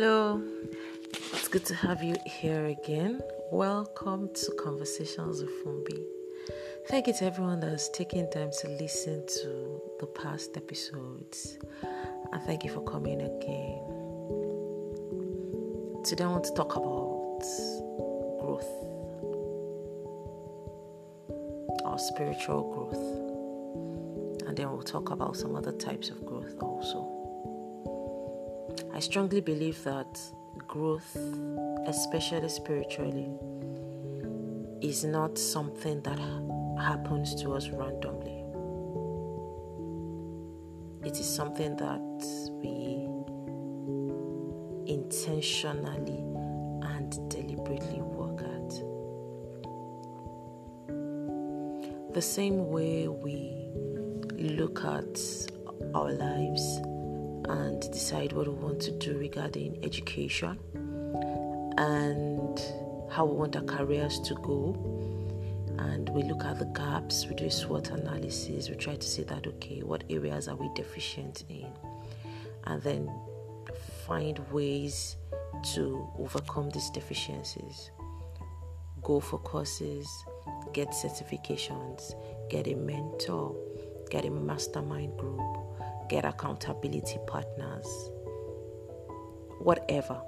Hello, it's good to have you here again. Welcome to Conversations with Fumbi. Thank you to everyone that has taken time to listen to the past episodes, and thank you for coming again. Today, I want to talk about growth, our spiritual growth, and then we'll talk about some other types of growth also. I strongly believe that growth, especially spiritually, is not something that happens to us randomly. It is something that we intentionally and deliberately work at. The same way we look at our lives and decide what we want to do regarding education and how we want our careers to go. And we look at the gaps, we do a SWOT analysis, we try to see that okay, what areas are we deficient in? And then find ways to overcome these deficiencies. Go for courses, get certifications, get a mentor, get a mastermind group, get accountability partners, whatever,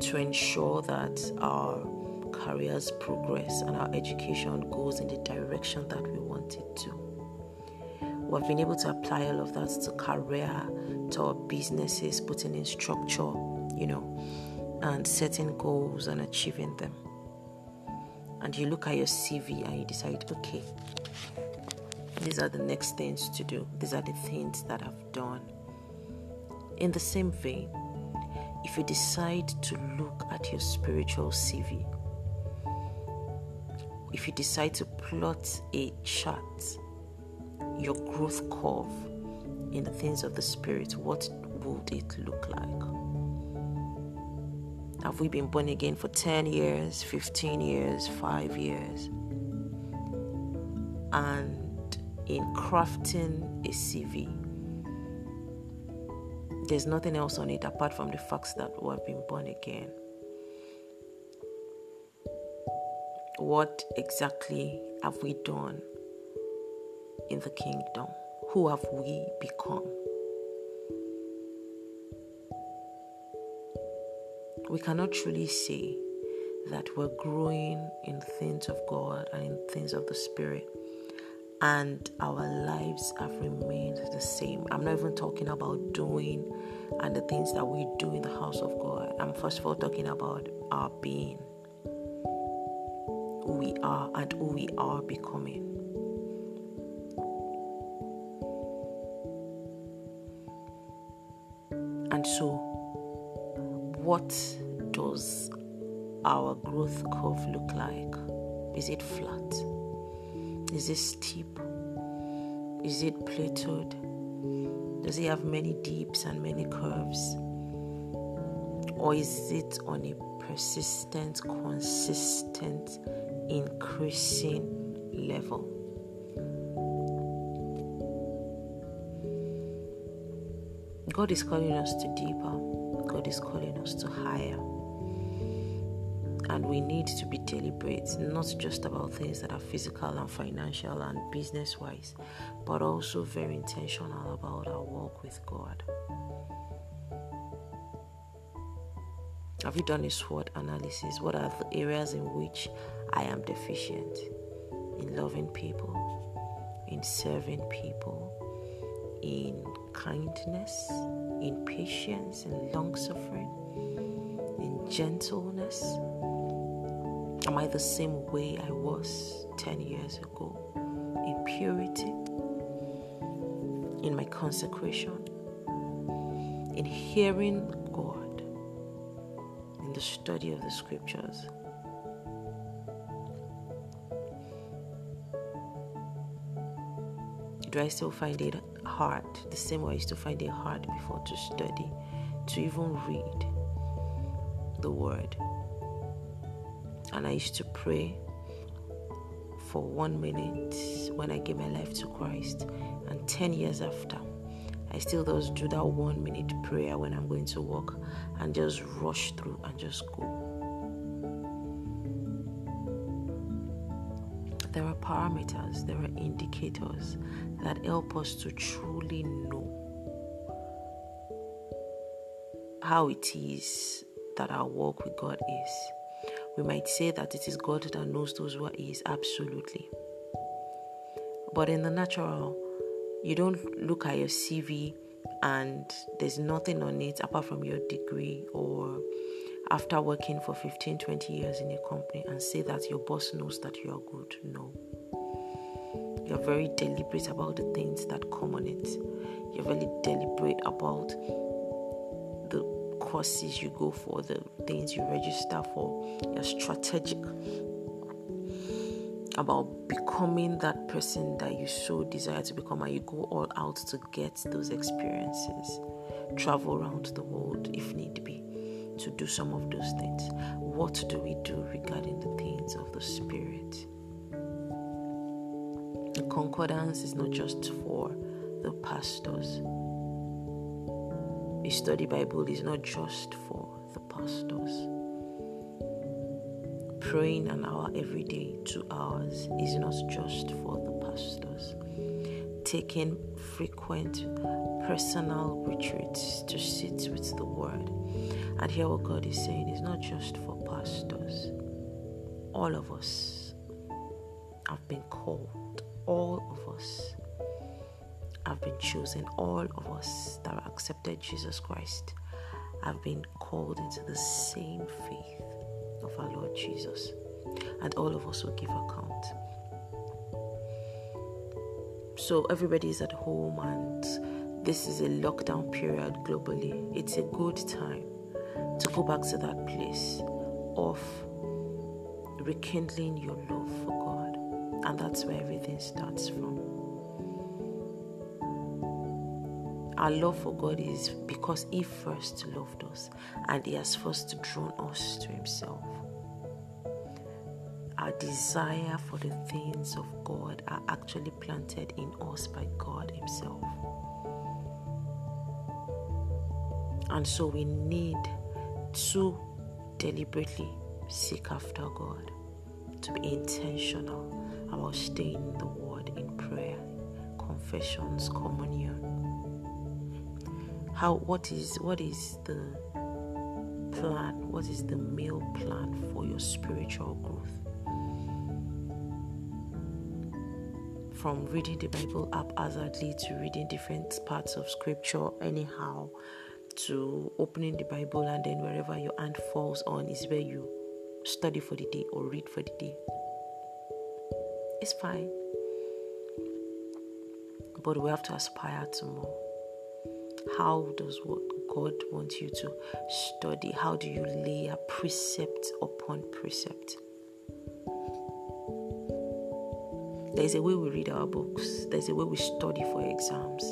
to ensure that our careers progress and our education goes in the direction that we want it to. We've been able to apply all of that to career, to our businesses, putting in structure, you know, and setting goals and achieving them. And you look at your CV and you decide, okay, these are the next things to do. These are the things that I've done. In the same vein, if you decide to look at your spiritual CV, if you decide to plot a chart, your growth curve in the things of the spirit, what would it look like? Have we been born again for 10 years, 15 years, 5 years? And in crafting a CV. There's nothing else on it apart from the facts that we have been born again. What exactly have we done in the kingdom? Who have we become? We cannot truly say that we're growing in things of God and in things of the Spirit and our lives have remained the same. I'm not even talking about doing and the things that we do in the house of God. I'm first of all talking about our being, who we are, and who we are becoming. And so, what does our growth curve look like? Is it flat? Is it steep? Is it plateaued? Does it have many dips and many curves? Or is it on a persistent, consistent, increasing level? God is calling us to deeper. God is calling us to higher. And we need to be deliberate, not just about things that are physical and financial and business wise, but also very intentional about our walk with God. Have you done a SWOT analysis? What are the areas in which I am deficient? In loving people, in serving people, in kindness, in patience, in long suffering, in gentleness, Am I the same way I was 10 years ago? In purity, in my consecration, in hearing God, in the study of the scriptures. Do I still find it hard, the same way I used to find it hard before to study, to even read the word? And I used to pray for one minute when I gave my life to Christ. And 10 years after, I still just do that one minute prayer when I'm going to work and just rush through and just go. There are parameters, there are indicators that help us to truly know how it is that our walk with God is. We might say that it is God that knows those who are His, absolutely. But in the natural, you don't look at your CV and there's nothing on it apart from your degree or after working for 15 20 years in a company and say that your boss knows that you are good. No. You're very deliberate about the things that come on it. You're very deliberate about the courses you go for the things you register for you're strategic about becoming that person that you so desire to become, and you go all out to get those experiences. Travel around the world if need be to do some of those things. What do we do regarding the things of the Spirit? The concordance is not just for the pastors. A study Bible is not just for the pastors praying an hour every day, two hours, is not just for the pastors. Taking frequent personal retreats to sit with the Word and hear what God is saying is not just for pastors. All of us have been called, all of us have been chosen, all of us that accepted Jesus Christ I've been called into the same faith of our Lord Jesus. And all of us will give account. So everybody is at home and this is a lockdown period globally. It's a good time to go back to that place of rekindling your love for God. And that's where everything starts from. Our love for God is because He first loved us and He has first drawn us to Himself. Our desire for the things of God are actually planted in us by God Himself. And so we need to deliberately seek after God, to be intentional about staying in the Word in prayer, confessions, communion how what is what is the plan what is the meal plan for your spiritual growth? From reading the bible haphazardly to reading different parts of scripture anyhow to opening the bible and then wherever your hand falls on is where you study for the day or read for the day. It's fine. But we have to aspire to more how does what God wants you to study? How do you layer precept upon precept? There's a way we read our books, there's a way we study for exams.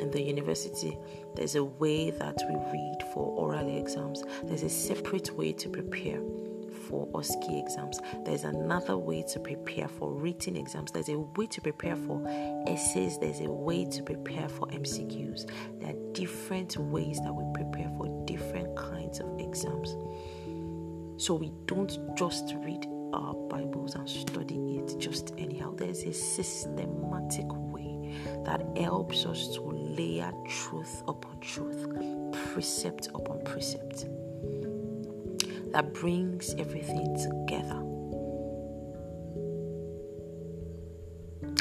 In the university, there's a way that we read for oral exams, there's a separate way to prepare for OSCE exams. There's another way to prepare for written exams. There's a way to prepare for essays. There's a way to prepare for MCQs. There are different ways that we prepare for different kinds of exams. So we don't just read our Bibles and study it just anyhow. There's a systematic way that helps us to layer truth upon truth, precept upon precept that brings everything together.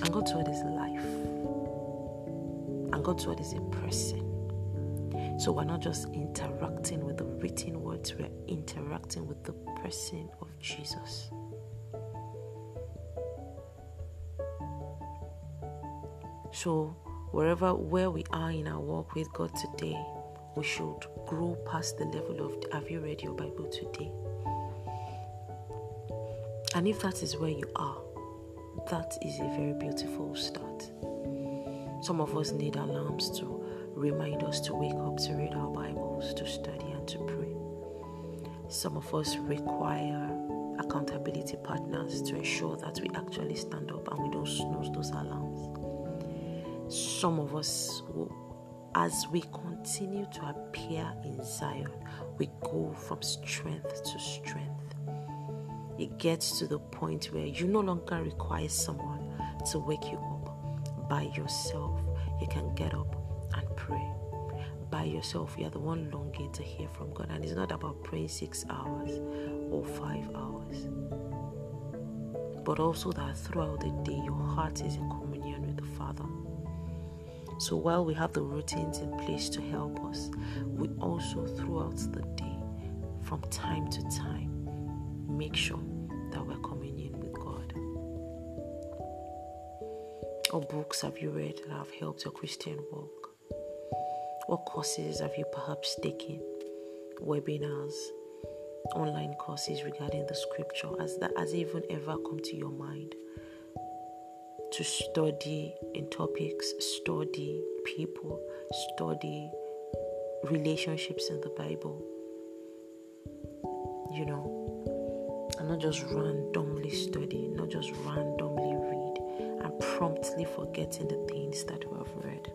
And God's word is life. And God's word is a person. So we're not just interacting with the written words, we're interacting with the person of Jesus. So wherever where we are in our walk with God today, we should grow past the level of have you read your Bible today? And if that is where you are, that is a very beautiful start. Some of us need alarms to remind us to wake up to read our Bibles, to study, and to pray. Some of us require accountability partners to ensure that we actually stand up and we don't snooze those alarms. Some of us, will, as we continue to appear in Zion, we go from strength to strength. It gets to the point where you no longer require someone to wake you up. By yourself, you can get up and pray. By yourself, you're the one longing to hear from God. And it's not about praying six hours or five hours, but also that throughout the day, your heart is in communion. So while we have the routines in place to help us, we also throughout the day, from time to time, make sure that we're communion with God. What books have you read that have helped your Christian walk? What courses have you perhaps taken? Webinars, online courses regarding the scripture? Has that has even ever come to your mind? To study in topics, study people, study relationships in the Bible. You know, and not just randomly study, not just randomly read, and promptly forgetting the things that we have read.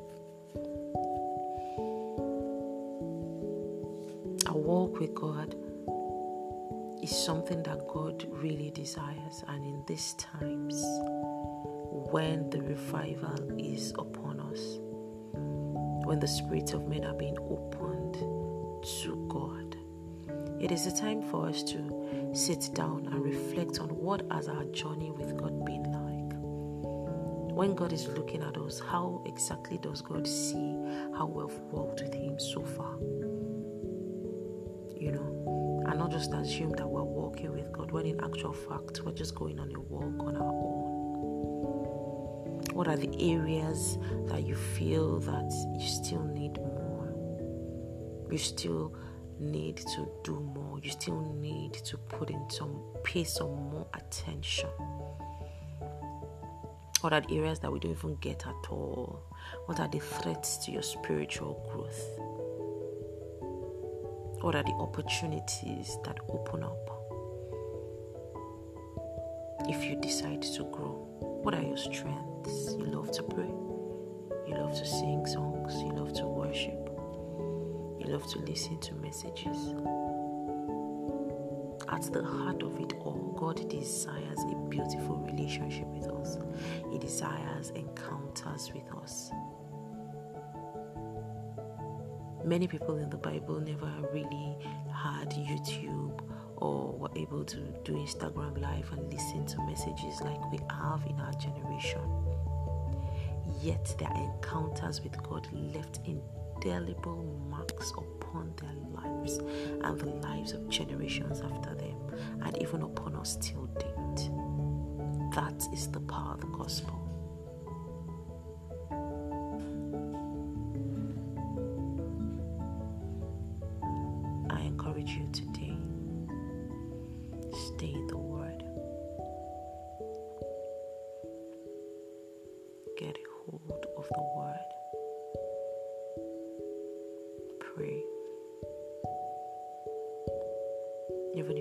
A walk with God is something that God really desires, and in these times, when the revival is upon us, when the spirits of men are being opened to God. It is a time for us to sit down and reflect on what has our journey with God been like. When God is looking at us, how exactly does God see how we've walked with Him so far? You know, and not just assume that we're walking with God when in actual fact we're just going on a walk on our own. What are the areas that you feel that you still need more? You still need to do more. You still need to put in some, pay some more attention. What are the areas that we don't even get at all? What are the threats to your spiritual growth? What are the opportunities that open up if you decide to grow? What are your strengths? You love to pray. You love to sing songs. You love to worship. You love to listen to messages. At the heart of it all, God desires a beautiful relationship with us. He desires encounters with us. Many people in the Bible never really had YouTube or were able to do Instagram live and listen to messages like we have in our generation. Yet their encounters with God left indelible marks upon their lives and the lives of generations after them, and even upon us till date. That is the power of the gospel.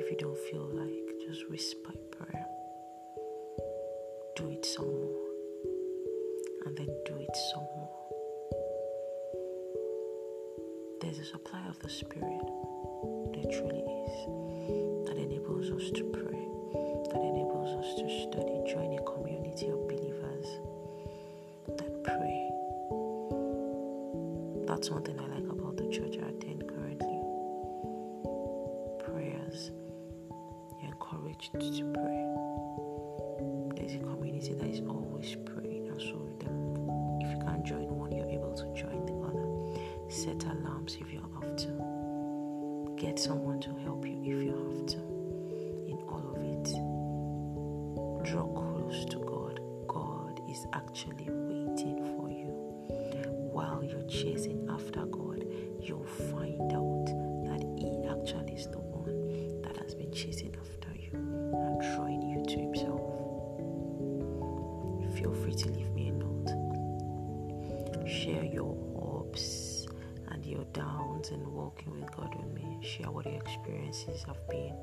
If you don't feel like, just whisper prayer. Do it some more. And then do it some more. There's a supply of the Spirit. There truly is. That enables us to pray. That enables us to study. Join a community of believers that pray. That's one thing I like about the church I attend to pray. There's a community that is always praying, and so if you can't join one, you're able to join the other. Set alarms if you're have to. Get someone to help and downs in walking with God with me. Share what your experiences have been.